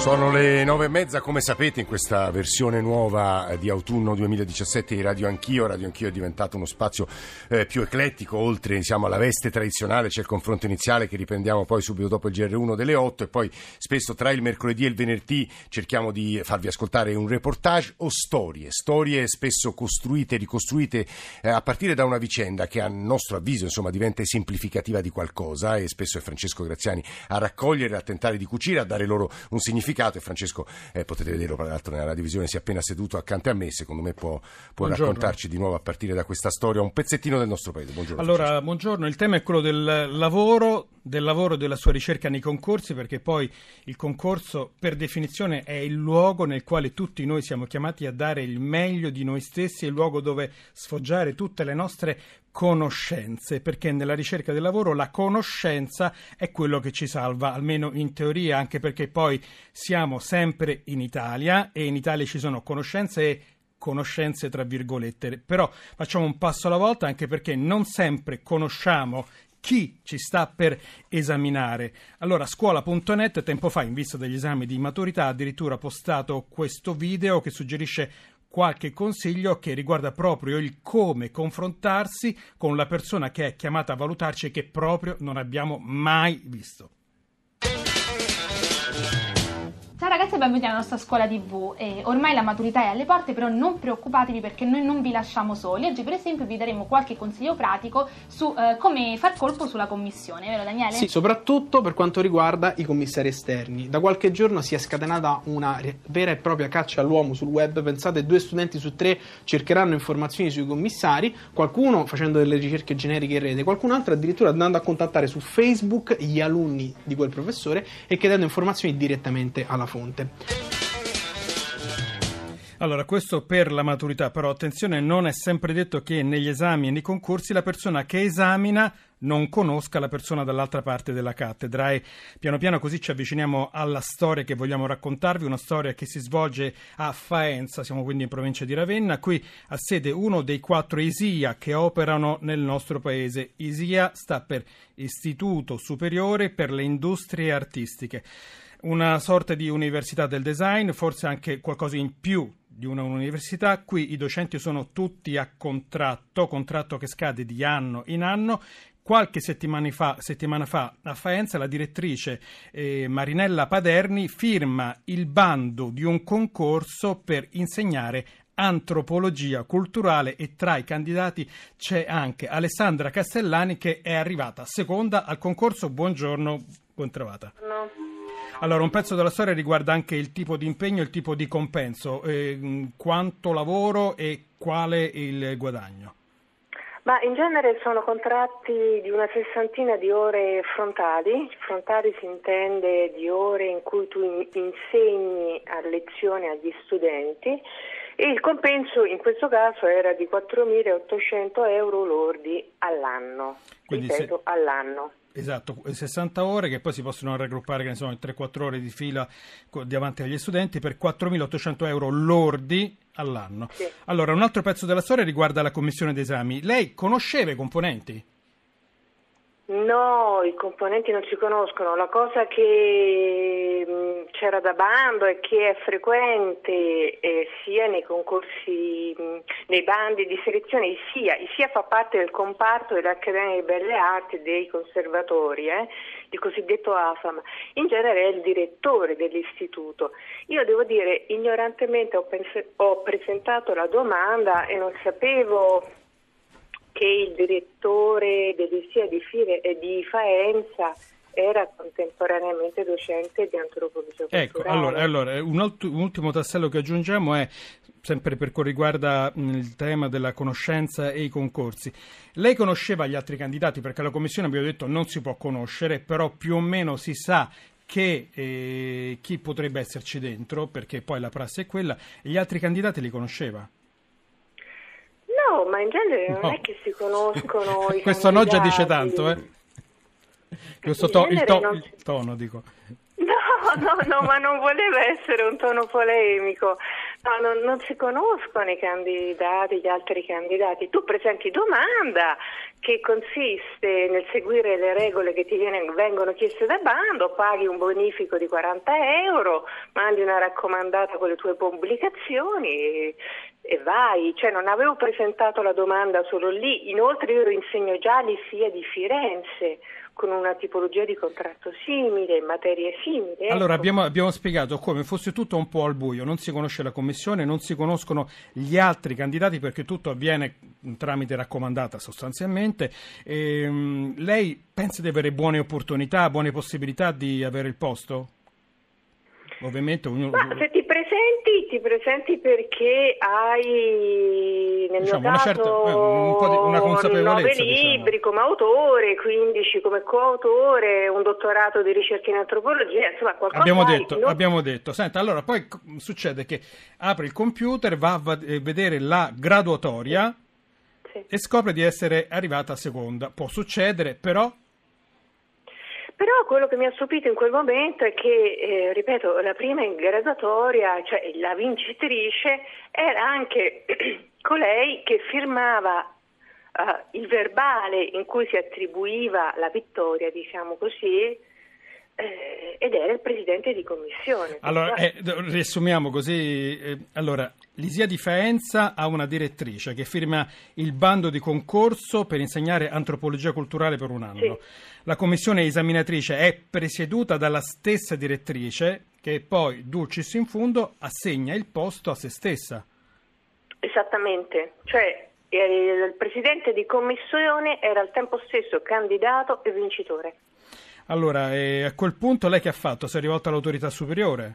Sono le nove e mezza, come sapete, in questa versione nuova di autunno 2017 di Radio Anch'io. Radio Anch'io è diventato uno spazio eh, più eclettico, oltre diciamo, alla veste tradizionale c'è il confronto iniziale che riprendiamo poi subito dopo il GR1 delle 8 e poi spesso tra il mercoledì e il venerdì cerchiamo di farvi ascoltare un reportage o storie, storie spesso costruite, ricostruite eh, a partire da una vicenda che a nostro avviso insomma, diventa esemplificativa di qualcosa e spesso è Francesco Graziani a raccogliere, a tentare di cucire, a dare loro un significato e Francesco eh, potete vederlo tra l'altro nella radiovisione si è appena seduto accanto a me secondo me può, può raccontarci di nuovo a partire da questa storia un pezzettino del nostro paese. Buongiorno allora Francesco. buongiorno. Il tema è quello del lavoro del lavoro e della sua ricerca nei concorsi perché poi il concorso per definizione è il luogo nel quale tutti noi siamo chiamati a dare il meglio di noi stessi, è il luogo dove sfoggiare tutte le nostre conoscenze, perché nella ricerca del lavoro la conoscenza è quello che ci salva, almeno in teoria, anche perché poi siamo sempre in Italia e in Italia ci sono conoscenze e conoscenze tra virgolette, però facciamo un passo alla volta anche perché non sempre conosciamo chi ci sta per esaminare. Allora, scuola.net tempo fa, in vista degli esami di maturità, ha addirittura postato questo video che suggerisce qualche consiglio che riguarda proprio il come confrontarsi con la persona che è chiamata a valutarci e che proprio non abbiamo mai visto. Ragazzi e benvenuti alla nostra scuola TV. Eh, ormai la maturità è alle porte, però non preoccupatevi perché noi non vi lasciamo soli. Oggi per esempio vi daremo qualche consiglio pratico su eh, come far colpo sulla commissione, vero Daniele? Sì, soprattutto per quanto riguarda i commissari esterni. Da qualche giorno si è scatenata una vera e propria caccia all'uomo sul web. Pensate, due studenti su tre cercheranno informazioni sui commissari, qualcuno facendo delle ricerche generiche in rete, qualcun altro addirittura andando a contattare su Facebook gli alunni di quel professore e chiedendo informazioni direttamente alla fonte. Allora, questo per la maturità, però attenzione, non è sempre detto che negli esami e nei concorsi la persona che esamina non conosca la persona dall'altra parte della cattedra e piano piano così ci avviciniamo alla storia che vogliamo raccontarvi, una storia che si svolge a Faenza, siamo quindi in provincia di Ravenna, qui ha sede uno dei quattro ISIA che operano nel nostro paese. ISIA sta per Istituto Superiore per le Industrie Artistiche una sorta di università del design, forse anche qualcosa in più di una università. Qui i docenti sono tutti a contratto, contratto che scade di anno in anno. Qualche settimana fa, settimana fa a Faenza la direttrice eh, Marinella Paderni firma il bando di un concorso per insegnare antropologia culturale e tra i candidati c'è anche Alessandra Castellani che è arrivata seconda al concorso. Buongiorno, buon trovata. No. Allora, un pezzo della storia riguarda anche il tipo di impegno il tipo di compenso, eh, quanto lavoro e quale il guadagno. Ma in genere sono contratti di una sessantina di ore frontali, frontali si intende di ore in cui tu insegni a lezione agli studenti e il compenso in questo caso era di 4.800 euro lordi all'anno, Quindi ripeto, se... all'anno. Esatto, 60 ore che poi si possono raggruppare, che ne sono 3-4 ore di fila davanti agli studenti per 4.800 euro lordi all'anno. Sì. Allora, un altro pezzo della storia riguarda la commissione d'esami. Lei conosceva i componenti? No, i componenti non si conoscono. La cosa che mh, c'era da bando e che è frequente eh, sia nei concorsi, mh, nei bandi di selezione, sia, sia fa parte del comparto dell'Accademia di Belle Arti dei conservatori, eh, il cosiddetto AFAM. In genere è il direttore dell'istituto. Io devo dire, ignorantemente ho, pens- ho presentato la domanda e non sapevo che il direttore dell'ISIA di, Fire, eh, di Faenza era contemporaneamente docente di antropologia ecco, allora, allora un, alt- un, ultimo tassello che aggiungiamo è sempre per quanto riguarda il tema della conoscenza e i concorsi. Lei conosceva gli altri candidati perché la commissione abbiamo detto non si può conoscere, però più o meno si sa che eh, chi potrebbe esserci dentro, perché poi la prassi è quella, e gli altri candidati li conosceva. No, ma in genere non no. è che si conoscono i Questo no già dice tanto, eh. Questo to- il, to- non... il tono, dico. No, no, no, ma non voleva essere un tono polemico. No, non, non, si conoscono i candidati, gli altri candidati. Tu presenti domanda che consiste nel seguire le regole che ti vengono chieste da bando, paghi un bonifico di 40 euro, mandi una raccomandata con le tue pubblicazioni e, e vai. Cioè, non avevo presentato la domanda solo lì, inoltre io insegno già all'ISIA di Firenze con una tipologia di contratto simile, in materie simili. Ecco. Allora abbiamo, abbiamo, spiegato come fosse tutto un po' al buio, non si conosce la commissione, non si conoscono gli altri candidati perché tutto avviene tramite raccomandata sostanzialmente. E, um, lei pensa di avere buone opportunità, buone possibilità di avere il posto? Ovviamente ognuno... Ma se ti presenti, ti presenti perché hai nel diciamo, mio caso una, certa, eh, un po di, una consapevolezza 9 libri diciamo. come autore, 15 come coautore, un dottorato di ricerca in antropologia, insomma qualcosa abbiamo detto, no? abbiamo detto, senta, allora poi succede che apre il computer, va a eh, vedere la graduatoria sì. e scopre di essere arrivata a seconda. Può succedere, però però quello che mi ha stupito in quel momento è che, eh, ripeto, la prima in graduatoria, cioè la vincitrice, era anche colei che firmava uh, il verbale in cui si attribuiva la vittoria, diciamo così, eh, ed era il presidente di commissione. Allora, eh, riassumiamo così. Eh, allora, l'ISIA di Faenza ha una direttrice che firma il bando di concorso per insegnare antropologia culturale per un anno. Sì. La commissione esaminatrice è presieduta dalla stessa direttrice che poi, dulcis in fundo, assegna il posto a se stessa. Esattamente, cioè eh, il presidente di commissione era al tempo stesso candidato e vincitore. Allora, eh, a quel punto lei che ha fatto? Si è rivolta all'autorità superiore?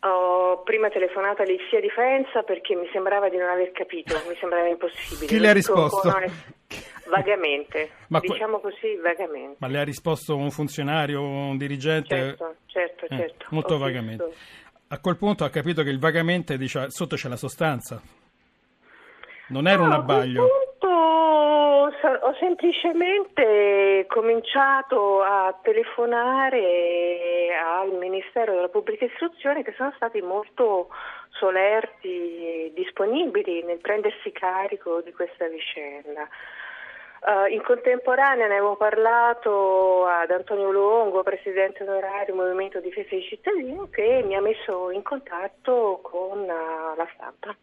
Ho prima telefonato all'Issia di Faenza perché mi sembrava di non aver capito, mi sembrava impossibile. Chi le ha risposto? Vagamente, ma diciamo così vagamente. Ma le ha risposto un funzionario, un dirigente? Certo, certo, eh, certo. Molto Ho vagamente. Visto. A quel punto ha capito che il vagamente, dice, sotto c'è la sostanza. Non era no, un abbaglio. Punto, ho semplicemente cominciato a telefonare al Ministero della Pubblica Istruzione che sono stati molto solerti e disponibili nel prendersi carico di questa vicenda. Uh, in contemporanea ne avevo parlato ad Antonio Longo, presidente onorario del Movimento Difesa dei Cittadini, che mi ha messo in contatto con uh, la stampa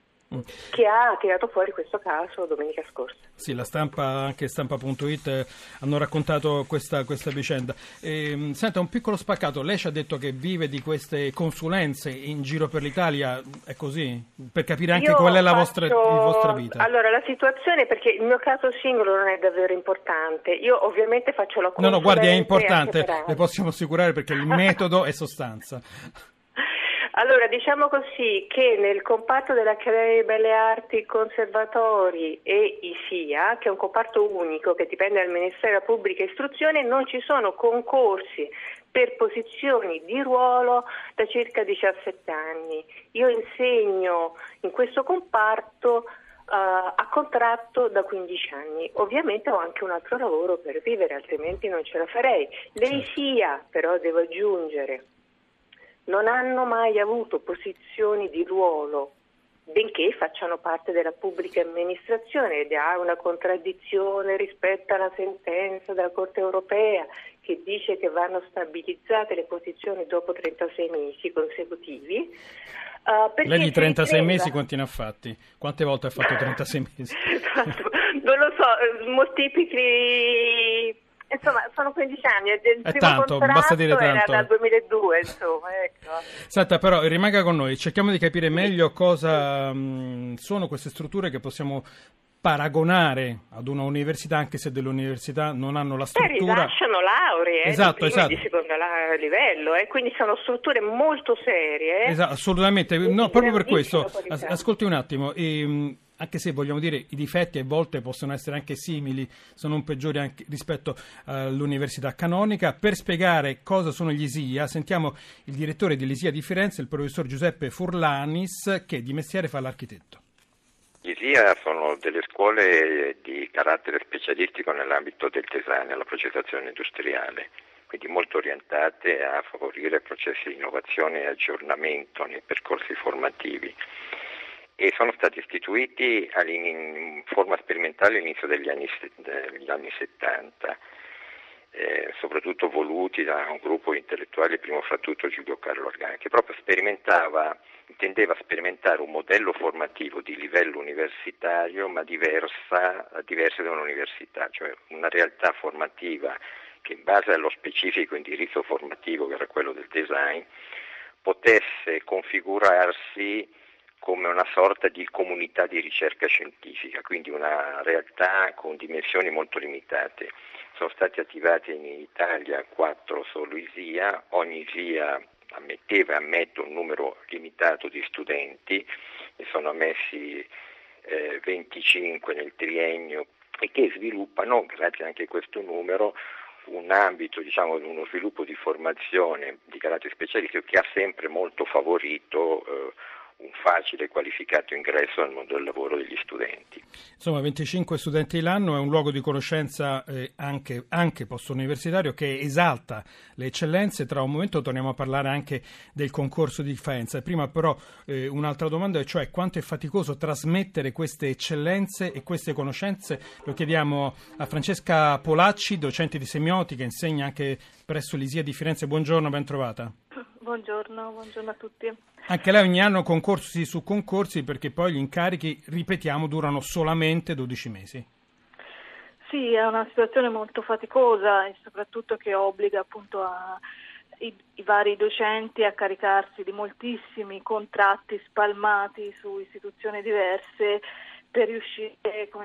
che ha tirato fuori questo caso domenica scorsa. Sì, la stampa, anche stampa.it, eh, hanno raccontato questa, questa vicenda. E, ehm, senta, un piccolo spaccato, lei ci ha detto che vive di queste consulenze in giro per l'Italia, è così? Per capire anche Io qual è la, faccio... vostra, la vostra vita. Allora, la situazione, perché il mio caso singolo non è davvero importante, io ovviamente faccio la consulenza. No, no, guardi, è importante, le possiamo assicurare perché il metodo è sostanza. Allora, diciamo così che nel comparto dell'Accademia di Belle Arti, Conservatori e ISIA, che è un comparto unico che dipende dal Ministero della Pubblica Istruzione, non ci sono concorsi per posizioni di ruolo da circa 17 anni. Io insegno in questo comparto Uh, a contratto da 15 anni. Ovviamente ho anche un altro lavoro per vivere, altrimenti non ce la farei. L'EISIA, certo. però, devo aggiungere, non hanno mai avuto posizioni di ruolo, benché facciano parte della pubblica amministrazione ed ha una contraddizione rispetto alla sentenza della Corte europea che dice che vanno stabilizzate le posizioni dopo 36 mesi consecutivi. Uh, Lei di 36 mesi quanti ne ha fatti? Quante volte ha fatto 36 mesi? non lo so, moltiplichi insomma, sono 15 anni. Il è tanto, basta dire tanto. Era dal 2002, insomma, ecco. Senta, però rimanga con noi, cerchiamo di capire meglio cosa mh, sono queste strutture che possiamo paragonare ad una università, anche se delle università non hanno la struttura. Beh, rilasciano lauree esatto, di, esatto. di secondo livello, eh, quindi sono strutture molto serie. Esatto, assolutamente, no, proprio per questo. Ascolti un attimo. E, anche se vogliamo dire i difetti a volte possono essere anche simili, sono un peggiori anche rispetto all'università canonica. Per spiegare cosa sono gli ISIA, sentiamo il direttore dell'ISIA di Firenze, il professor Giuseppe Furlanis, che di mestiere fa l'architetto. Gli ISIA sono delle scuole di carattere specialistico nell'ambito del design e la progettazione industriale, quindi molto orientate a favorire processi di innovazione e aggiornamento nei percorsi formativi e sono stati istituiti in forma sperimentale all'inizio degli anni, degli anni 70, eh, soprattutto voluti da un gruppo di intellettuali, primo fra tutto Giulio Carlo Argani, che proprio sperimentava, intendeva sperimentare un modello formativo di livello universitario ma diversa, diversa da un'università, cioè una realtà formativa che in base allo specifico indirizzo formativo che era quello del design potesse configurarsi come una sorta di comunità di ricerca scientifica, quindi una realtà con dimensioni molto limitate. Sono stati attivati in Italia quattro solo ISIA, ogni ISIA ammetteva e ammette un numero limitato di studenti, ne sono ammessi eh, 25 nel triennio e che sviluppano, grazie anche a questo numero, un ambito, diciamo, uno sviluppo di formazione di carattere specialistico che ha sempre molto favorito eh, un facile e qualificato ingresso nel mondo del lavoro degli studenti. Insomma, 25 studenti l'anno è un luogo di conoscenza eh, anche, anche post-universitario che esalta le eccellenze. Tra un momento torniamo a parlare anche del concorso di Faenza. Prima però eh, un'altra domanda, cioè quanto è faticoso trasmettere queste eccellenze e queste conoscenze. Lo chiediamo a Francesca Polacci, docente di semiotica, insegna anche presso l'ISIA di Firenze. Buongiorno, ben trovata. Buongiorno, buongiorno a tutti. Anche lei ogni anno concorsi su concorsi perché poi gli incarichi, ripetiamo, durano solamente 12 mesi. Sì, è una situazione molto faticosa e soprattutto che obbliga appunto a, i, i, vari docenti a caricarsi di moltissimi contratti spalmati su istituzioni diverse per riuscire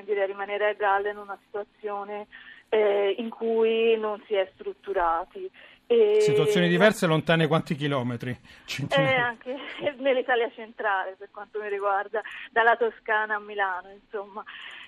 dire, a rimanere a galla in una situazione eh, in cui non si è strutturati. E Situazioni diverse lontane quanti chilometri? Eh, anche nell'Italia centrale per quanto mi riguarda, dalla Toscana a Milano, insomma,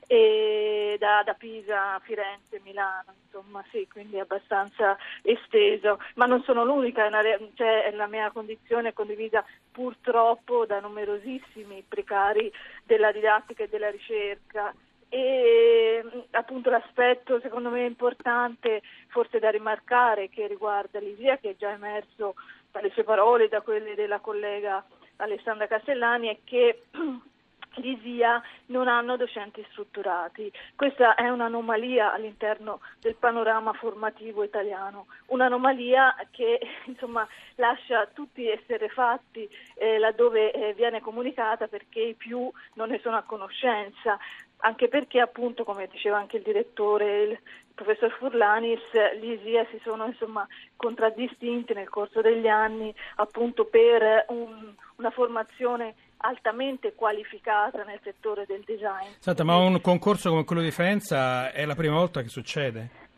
e da, da Pisa a Firenze, a Milano, insomma, sì, quindi è abbastanza esteso. Ma non sono l'unica, una, cioè, la mia condizione è condivisa purtroppo da numerosissimi precari della didattica e della ricerca e appunto l'aspetto secondo me importante forse da rimarcare che riguarda l'ISIA che è già emerso dalle sue parole e da quelle della collega Alessandra Castellani è che l'ISIA non hanno docenti strutturati. Questa è un'anomalia all'interno del panorama formativo italiano, un'anomalia che insomma, lascia tutti essere fatti eh, laddove eh, viene comunicata perché i più non ne sono a conoscenza anche perché appunto come diceva anche il direttore il professor Furlanis gli ISIA si sono insomma contraddistinti nel corso degli anni appunto per un, una formazione altamente qualificata nel settore del design. Senta, ma un concorso come quello di Faenza è la prima volta che succede?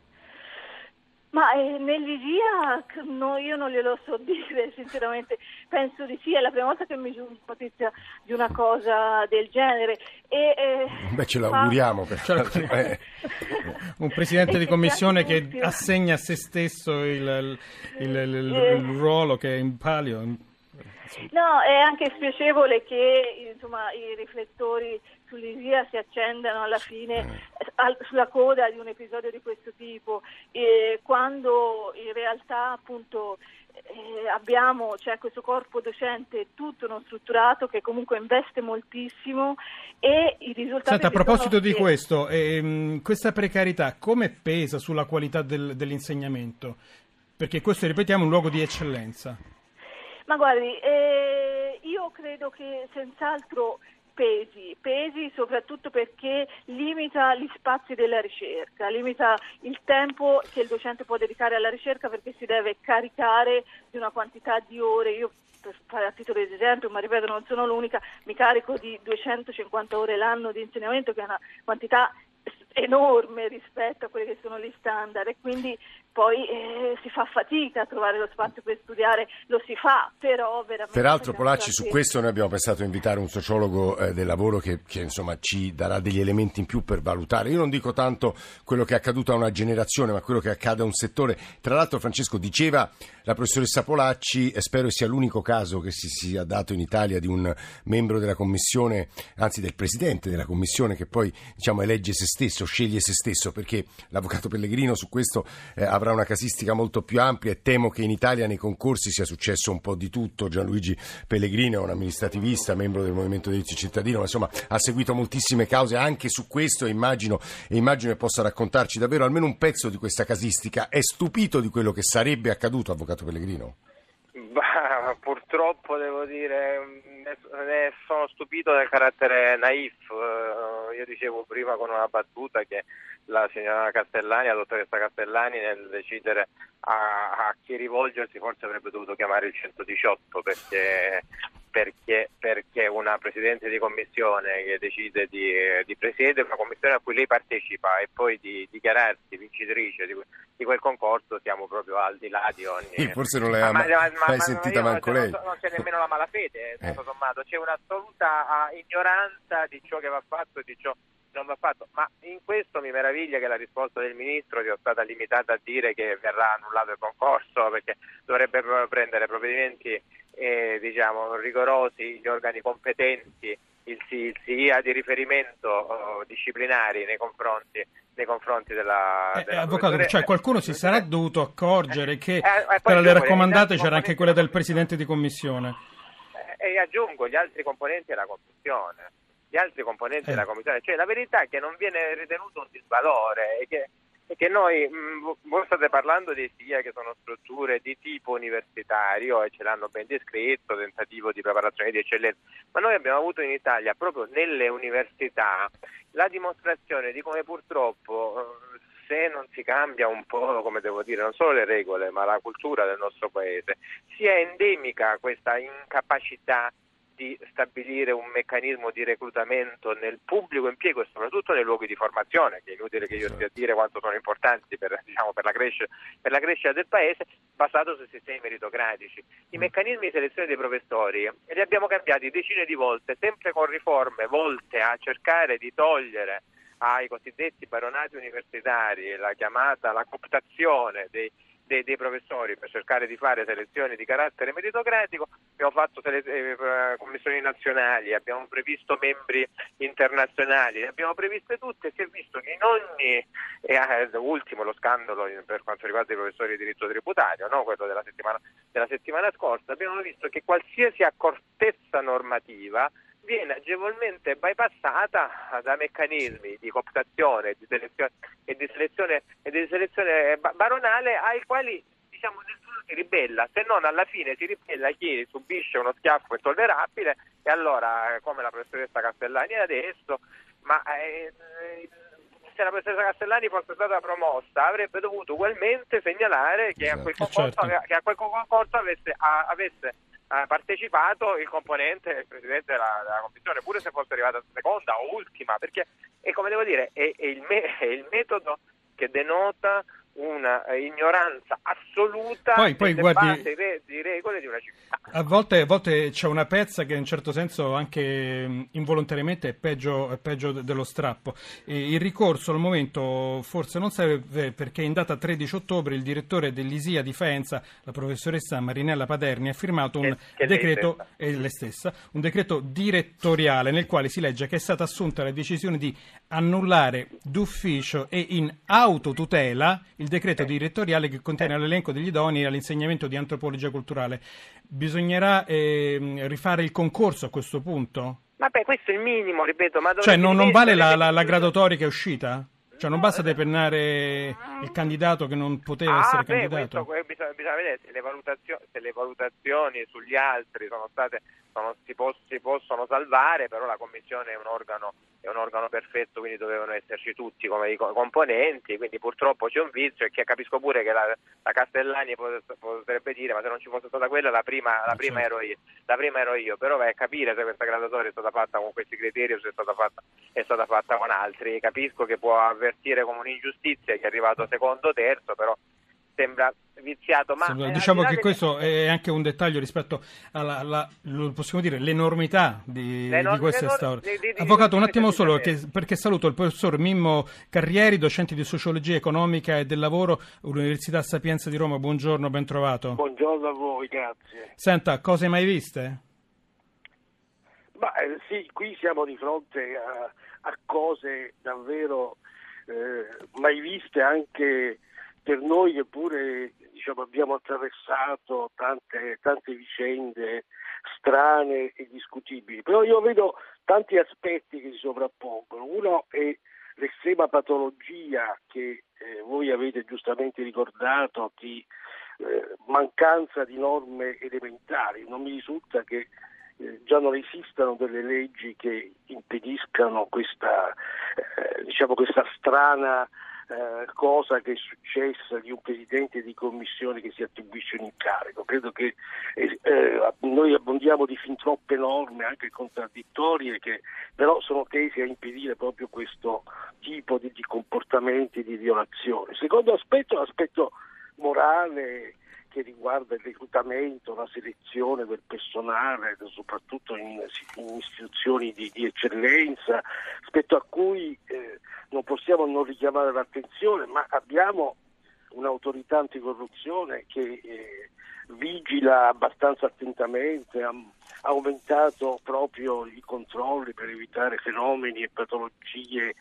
Ma eh, nell'ISIA no, io non glielo so dire, sinceramente, penso di sì, è la prima volta che mi giunge notizia di una cosa del genere. E, eh, Beh, ce l'auguriamo, ma... per eh. un presidente di commissione che assegna a se stesso il, il, il, il eh. ruolo che è in palio. No, è anche spiacevole che insomma, i riflettori sull'ISIA si accendano alla fine eh. al, sulla coda di un episodio di questo tipo, e quando in realtà appunto eh, abbiamo cioè, questo corpo docente tutto non strutturato che comunque investe moltissimo e i risultati... Senta, a proposito di che... questo, ehm, questa precarietà come pesa sulla qualità del, dell'insegnamento? Perché questo, ripetiamo, è un luogo di eccellenza. Ma guardi, eh, io credo che senz'altro pesi, pesi soprattutto perché limita gli spazi della ricerca, limita il tempo che il docente può dedicare alla ricerca perché si deve caricare di una quantità di ore. Io per fare a titolo di esempio, ma ripeto non sono l'unica, mi carico di 250 ore l'anno di insegnamento che è una quantità enorme rispetto a quelli che sono gli standard e quindi poi eh, si fa fatica a trovare lo spazio per studiare, lo si fa, però veramente... Peraltro Polacci, su questo noi abbiamo pensato di invitare un sociologo eh, del lavoro che, che, insomma ci darà degli elementi in più per valutare. Io non dico tanto quello che è accaduto a una generazione, ma quello che accade a un settore. Tra l'altro Francesco diceva la professoressa Polacci, e spero sia l'unico caso che si sia dato in Italia di un membro della commissione, anzi del presidente della commissione che poi diciamo elegge se stesso stesso, sceglie se stesso, perché l'avvocato Pellegrino su questo eh, avrà una casistica molto più ampia e temo che in Italia nei concorsi sia successo un po' di tutto. Gianluigi Pellegrino è un amministrativista, membro del Movimento dei Diritti Cittadino, ma insomma ha seguito moltissime cause anche su questo e immagino, e immagino che possa raccontarci davvero almeno un pezzo di questa casistica. È stupito di quello che sarebbe accaduto, avvocato Pellegrino? Bah, purtroppo devo dire, ne sono stupito del carattere naif. Uh, io dicevo prima con una battuta che la signora Castellani, la dottoressa Castellani, nel decidere a, a chi rivolgersi forse avrebbe dovuto chiamare il 118 perché perché, perché, una Presidente di Commissione che decide di, di, presiedere una commissione a cui lei partecipa e poi di dichiararsi vincitrice di, di quel concorso siamo proprio al di là di ogni... Forse non l'hai ma, ma, ma, sentita manco non, lei. Non, c'è nemmeno la malafede, eh. sommato, c'è un'assoluta uh, ignoranza di ciò che va fatto e di ciò non va fatto, ma in questo mi meraviglia che la risposta del Ministro sia stata limitata a dire che verrà annullato il concorso perché dovrebbe prendere provvedimenti eh, diciamo, rigorosi gli organi competenti, il, il SIA di riferimento oh, disciplinari nei confronti, nei confronti della, eh, della Avvocato, cioè qualcuno si sarà dovuto accorgere che eh, tra le raccomandate c'era anche quella del Presidente di Commissione. E aggiungo gli altri componenti della Commissione gli altri componenti eh. della Commissione, cioè la verità è che non viene ritenuto un disvalore e che è che noi, mh, voi state parlando dei SIA che sono strutture di tipo universitario e ce l'hanno ben descritto, tentativo di preparazione di eccellenza, ma noi abbiamo avuto in Italia proprio nelle università la dimostrazione di come purtroppo eh, se non si cambia un po', come devo dire, non solo le regole, ma la cultura del nostro paese, sia endemica questa incapacità di stabilire un meccanismo di reclutamento nel pubblico impiego e soprattutto nei luoghi di formazione, che è inutile che io stia a dire quanto sono importanti per, diciamo, per, la, crescita, per la, crescita, del paese, basato su sistemi meritocratici. I mm. meccanismi di selezione dei professori li abbiamo cambiati decine di volte, sempre con riforme volte a cercare di togliere ai cosiddetti baronati universitari la chiamata la cooptazione dei dei, dei, professori per cercare di fare selezioni di carattere meritocratico, abbiamo fatto sele- eh, commissioni nazionali, abbiamo previsto membri internazionali, abbiamo previste tutte e si è visto che in ogni, eh, ultimo lo scandalo per quanto riguarda i professori di diritto tributario, no? quello della settimana, della settimana scorsa, abbiamo visto che qualsiasi accortezza normativa viene agevolmente bypassata da meccanismi di cooptazione di selezione, e, di selezione, e di selezione baronale ai quali diciamo, nessuno si ribella, se non alla fine si ribella chi subisce uno schiaffo intollerabile e allora, come la professoressa Castellani adesso, ma eh, se la professoressa Castellani fosse stata promossa avrebbe dovuto ugualmente segnalare che a quel esatto, concorso, certo. che a quel concorso avesse, a, avesse partecipato il componente, il presidente della, della, commissione, pure se fosse arrivata seconda o ultima, perché è come devo dire, è, è, il, me, è il metodo che denota una eh, ignoranza assoluta poi, poi guardi, di regole di una città. A volte, a volte, c'è una pezza che in un certo senso anche involontariamente è peggio, è peggio dello strappo. E il ricorso al momento forse non serve perché in data 13 ottobre il direttore dell'ISIA di Faenza, la professoressa Marinella Paderni, ha firmato un che, decreto, lei stessa, un decreto direttoriale nel quale si legge che è stata assunta la decisione di annullare d'ufficio e in autotutela il decreto direttoriale che contiene l'elenco degli idonei all'insegnamento di antropologia culturale. Bisognerà eh, rifare il concorso a questo punto? Vabbè, questo è il minimo, ripeto. Ma cioè, non, non vale la, la, la graduatoria che è uscita? Cioè non basta depennare il candidato che non poteva ah, essere beh, candidato? Questo, bisogna, bisogna, vedere se le, se le, valutazioni, sugli altri sono state, sono, si, poss, si, possono salvare, però la Commissione è un, organo, è un, organo, perfetto, quindi dovevano esserci tutti come i componenti, quindi purtroppo c'è un vizio e che capisco pure che la, la Castellani potrebbe dire ma se non ci fosse stata quella la prima, la prima, ero, io, la prima ero io, però vai a capire se questa graduatoria è stata fatta con questi criteri o se è stata fatta, è stata fatta con altri, capisco che può avvertire come un'ingiustizia che è arrivato secondo o terzo, però sembra viziato. Ma sì, diciamo che questo è anche un dettaglio rispetto alla, alla possiamo dire, l'enormità di, di questa storia. Avvocato, un attimo solo, che, perché saluto il professor Mimmo Carrieri, docente di sociologia economica e del lavoro, Università Sapienza di Roma. Buongiorno, ben trovato. Buongiorno a voi, grazie. Senta, cose mai viste? Ma, eh, sì, qui siamo di fronte a, a cose davvero eh, mai viste anche per noi che pure diciamo, abbiamo attraversato tante, tante vicende strane e discutibili. Però io vedo tanti aspetti che si sovrappongono. Uno è l'estrema patologia che eh, voi avete giustamente ricordato di eh, mancanza di norme elementari. Non mi risulta che eh, già non esistano delle leggi che impediscano questa, eh, diciamo, questa strana eh, cosa che è successa di un presidente di commissione che si attribuisce un incarico. Credo che eh, eh, noi abbondiamo di fin troppe norme, anche contraddittorie, che però sono tesi a impedire proprio questo tipo di, di comportamenti di violazione. Secondo aspetto, l'aspetto morale che riguarda il reclutamento, la selezione del personale, soprattutto in, in istituzioni di, di, eccellenza, rispetto a cui eh, non possiamo non richiamare l'attenzione, ma abbiamo un'autorità anticorruzione che eh, vigila abbastanza attentamente, ha aumentato proprio i controlli per evitare fenomeni e patologie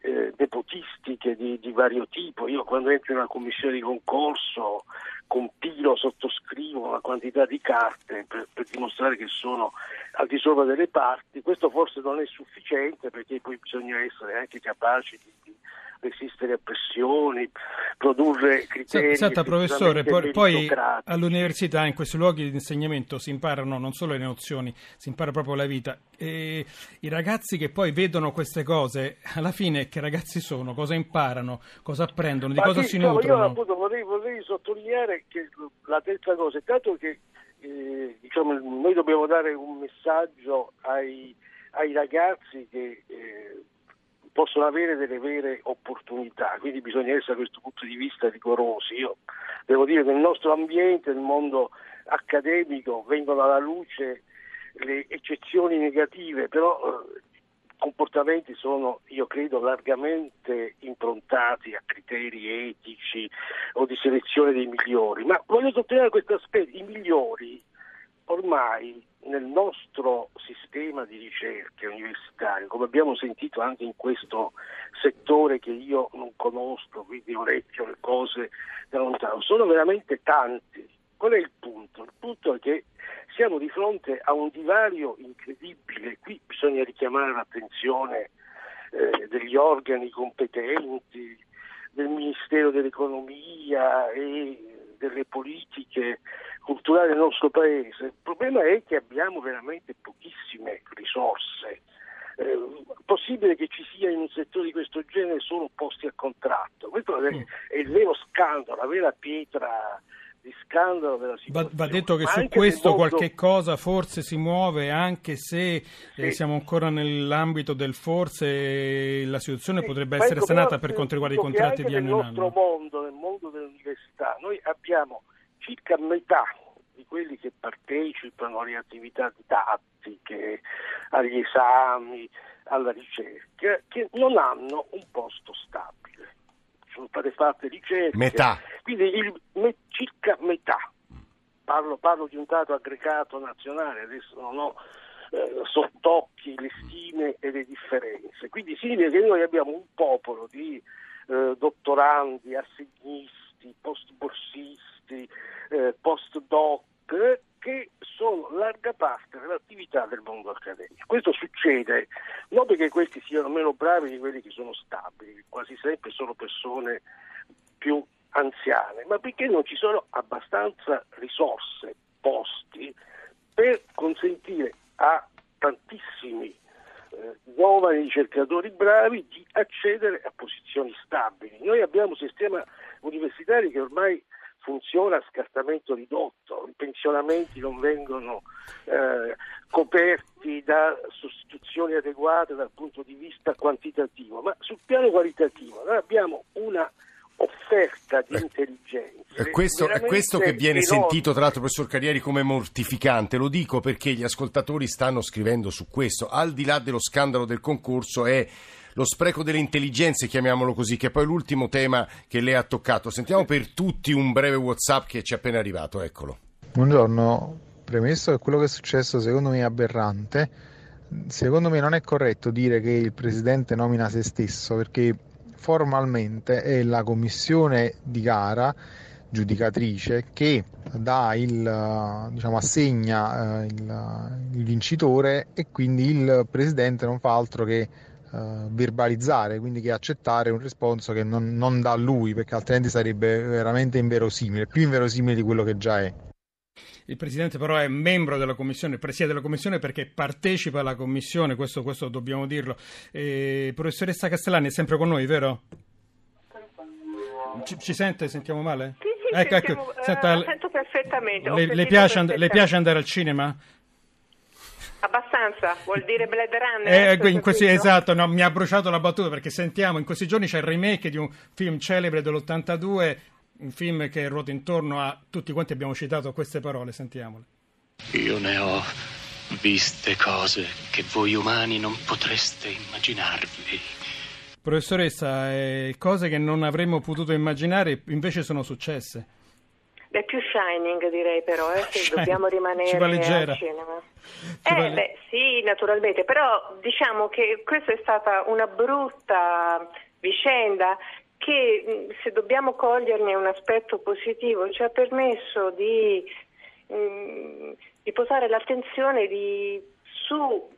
eh, nepotistiche di, di, vario tipo. Io quando entro in una commissione di concorso compilo, sottoscrivo una quantità di carte per, per, dimostrare che sono al di sopra delle parti. Questo forse non è sufficiente perché poi bisogna essere anche capaci di, di resistere a pressioni, produrre criteri. Senta, professore, poi, poi, all'università, in questi luoghi di insegnamento, si imparano non solo le nozioni, si impara proprio la vita. E I ragazzi che poi vedono queste cose, alla fine che ragazzi sono? Cosa imparano? Cosa apprendono? Di Ma cosa sì, si no, nutrono? Io appunto vorrei, vorrei sottolineare che la terza cosa è tanto che eh, diciamo, noi dobbiamo dare un messaggio ai, ai ragazzi che eh, possono avere delle vere opportunità, quindi bisogna essere da questo punto di vista rigorosi. Io devo dire che nel nostro ambiente, nel mondo accademico, vengono alla luce le eccezioni negative, però eh, i comportamenti sono, io credo, largamente improntati a criteri etici o di selezione dei migliori. Ma voglio sottolineare questo aspetto, i migliori ormai nel nostro sistema di ricerche universitarie, come abbiamo sentito anche in questo settore che io non conosco, quindi letto le cose da lontano, sono veramente tanti. Qual è il punto? Il punto è che siamo di fronte a un divario incredibile. Qui bisogna richiamare l'attenzione eh, degli organi competenti, del Ministero dell'Economia e delle politiche culturali del nostro paese. Il problema è che abbiamo veramente pochissime risorse. Eh, possibile che ci sia in un settore di questo genere solo posti a contratto. Questo è, è il vero scandalo, la vera pietra di scandalo della situazione. Va, detto che su questo mondo... qualche cosa forse si muove, anche se eh, sì. eh, siamo ancora nell'ambito del forse la situazione sì. potrebbe essere ecco, sanata per quanto riguarda i contratti di anno in anno. Nel nostro mondo, nel mondo noi abbiamo circa metà di quelli che partecipano alle attività didattiche, agli esami, alla ricerca, che non hanno un posto stabile. Sono state fatte ricerche. Metà. Quindi il, me, circa metà. Parlo, parlo, di un dato aggregato nazionale, adesso non ho eh, sott'occhi le stime e le differenze. Quindi significa che noi abbiamo un popolo di eh, dottorandi, assegnisti, post-borsisti, eh, post-doc, che sono larga parte dell'attività del mondo accademico. Questo succede non perché questi siano meno bravi di quelli che sono stabili, quasi sempre sono persone più anziane, ma perché non ci sono abbastanza risorse, posti, per consentire a tantissimi giovani ricercatori bravi di accedere a posizioni stabili. Noi abbiamo un sistema universitario che ormai funziona a scartamento ridotto, i pensionamenti non vengono eh, coperti da sostituzioni adeguate dal punto di vista quantitativo, ma sul piano qualitativo noi abbiamo una offerta di intelligenza. È questo, è questo che viene enorme. sentito tra l'altro professor Carrieri come mortificante, lo dico perché gli ascoltatori stanno scrivendo su questo, al di là dello scandalo del concorso è lo spreco delle intelligenze, chiamiamolo così, che è poi l'ultimo tema che lei ha toccato. Sentiamo per tutti un breve WhatsApp che ci è appena arrivato, eccolo. Buongiorno, premesso che quello che è successo secondo me è aberrante, secondo me non è corretto dire che il Presidente nomina se stesso perché formalmente è la commissione di gara giudicatrice che dà il, diciamo, assegna eh, il, il, vincitore e quindi il presidente non fa altro che eh, verbalizzare, quindi che accettare un responso che non, non dà lui, perché altrimenti sarebbe veramente inverosimile, più inverosimile di quello che già è. Il Presidente però è membro della Commissione, presiede la Commissione perché partecipa alla Commissione, questo, questo dobbiamo dirlo. E, professoressa Castellani è sempre con noi, vero? Ci, ci sente? Sentiamo male? Sì, sì, ecco, sentiamo, ecco. Senta, uh, sento perfettamente. Le, le, piace, perfettamente. le, piace, andare al cinema? Abbastanza, vuol dire Blade Runner. Eh, in questi, esatto, no, mi ha bruciato la battuta perché sentiamo, in questi giorni c'è il remake di un film celebre dell'82, un film che ruota intorno a tutti quanti abbiamo citato queste parole, sentiamole. Io ne ho viste cose che voi umani non potreste immaginarvi. Professoressa, eh, cose che non avremmo potuto immaginare invece sono successe. Beh, più Shining direi però, eh, se Shining. dobbiamo rimanere Ci va leggera. al cinema. Ci eh, vale... beh, sì, naturalmente, però diciamo che questa è stata una brutta vicenda che se dobbiamo coglierne un aspetto positivo ci ha permesso di, mh, di posare l'attenzione di, su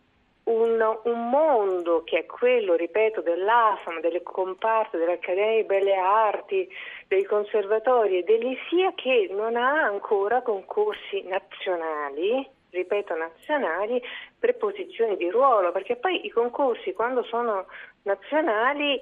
un, un, mondo che è quello, ripeto, dell'AFAM, delle comparte, dell'Accademia di Belle Arti, dei conservatori e dell'ISIA che non ha ancora concorsi nazionali, ripeto nazionali, per posizioni di ruolo, perché poi i concorsi quando sono nazionali,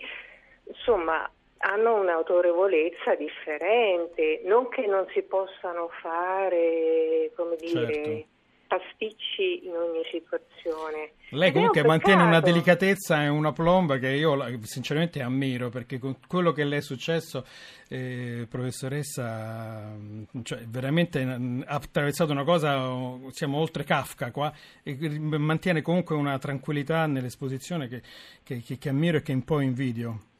insomma, hanno un'autorevolezza differente, non che non si possano fare, come dire, certo pasticci in ogni situazione. Lei comunque mantiene una delicatezza e una plomba che io sinceramente ammiro perché con quello che le è successo, eh, professoressa, cioè, veramente mm, ha attraversato una cosa, siamo oltre Kafka qua, e mantiene comunque una tranquillità nell'esposizione che, che, che, che ammiro e che un po' invidio.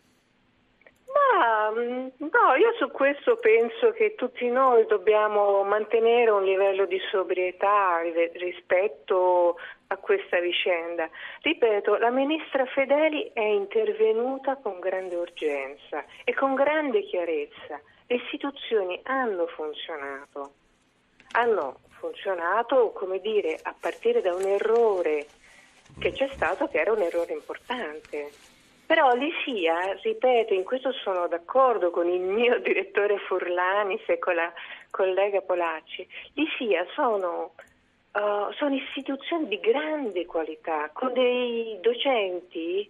Mm, no, io su questo penso che tutti noi dobbiamo mantenere un livello di sobrietà rispetto a questa vicenda. Ripeto, la ministra Fedeli è intervenuta con grande urgenza e con grande chiarezza. Le istituzioni hanno funzionato, hanno funzionato, come dire, a partire da un errore che c'è stato, che era un errore importante. Però l'ISIA, ripeto, in questo sono d'accordo con il mio direttore Furlanis e con la collega Polacci, l'ISIA sono, uh, sono istituzioni di grande qualità, con dei docenti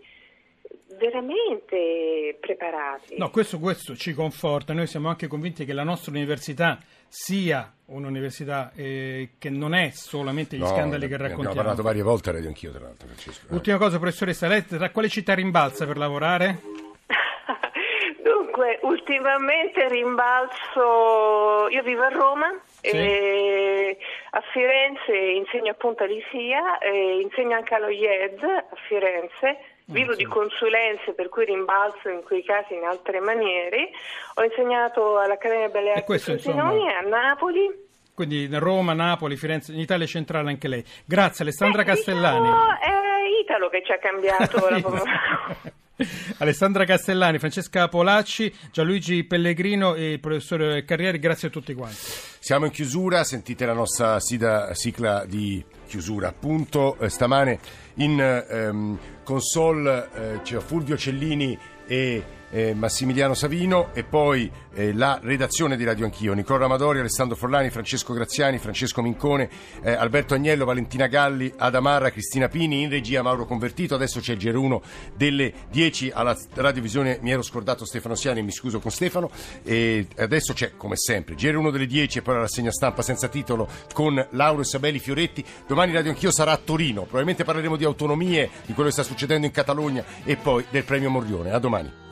veramente preparati. No, questo, questo, ci conforta. Noi siamo anche convinti che la nostra università sia un'università eh, che non è solamente gli no, scandali che raccontiamo. Abbiamo parlato varie volte a Radio Anch'io, tra l'altro, Francesco. Ultima cosa, professoressa, lei tra quale città rimbalza per lavorare? Dunque, ultimamente rimbalzo, io vivo a Roma, sì. a Firenze insegno appunto all'ISIA, insegno anche allo IED a Firenze Vivo di consulenze per cui rimbalzo in quei casi in altre maniere. Ho insegnato all'Accademia Belle Arti di Frosinone a Napoli. Quindi Roma, Napoli, Firenze, in Italia centrale anche lei. Grazie Alessandra Beh, Castellani. Diciamo, è Italo che ci ha cambiato la Alessandra Castellani, Francesca Polacci, Gianluigi Pellegrino e il professore Carrieri, grazie a tutti quanti. Siamo in chiusura, sentite la nostra sigla di chiusura. Appunto, eh, stamane in ehm, console eh, c'è Fulvio Cellini e eh, Massimiliano Savino e poi eh, la redazione di Radio Anch'io, Nicola Ramadori, Alessandro Forlani, Francesco Graziani, Francesco Mincone, eh, Alberto Agnello, Valentina Galli, Adamarra, Cristina Pini, in regia Mauro Convertito, adesso c'è il GR1 delle 10 alla radiovisione, mi ero scordato Stefano Siani, mi scuso con Stefano, e adesso c'è come sempre GR1 delle 10 e poi la rassegna stampa senza titolo con Lauro e Sabelli Fioretti, domani Radio Anch'io sarà a Torino, probabilmente parleremo di autonomie, di quello che sta succedendo in Catalogna e poi del premio Morrione, a domani.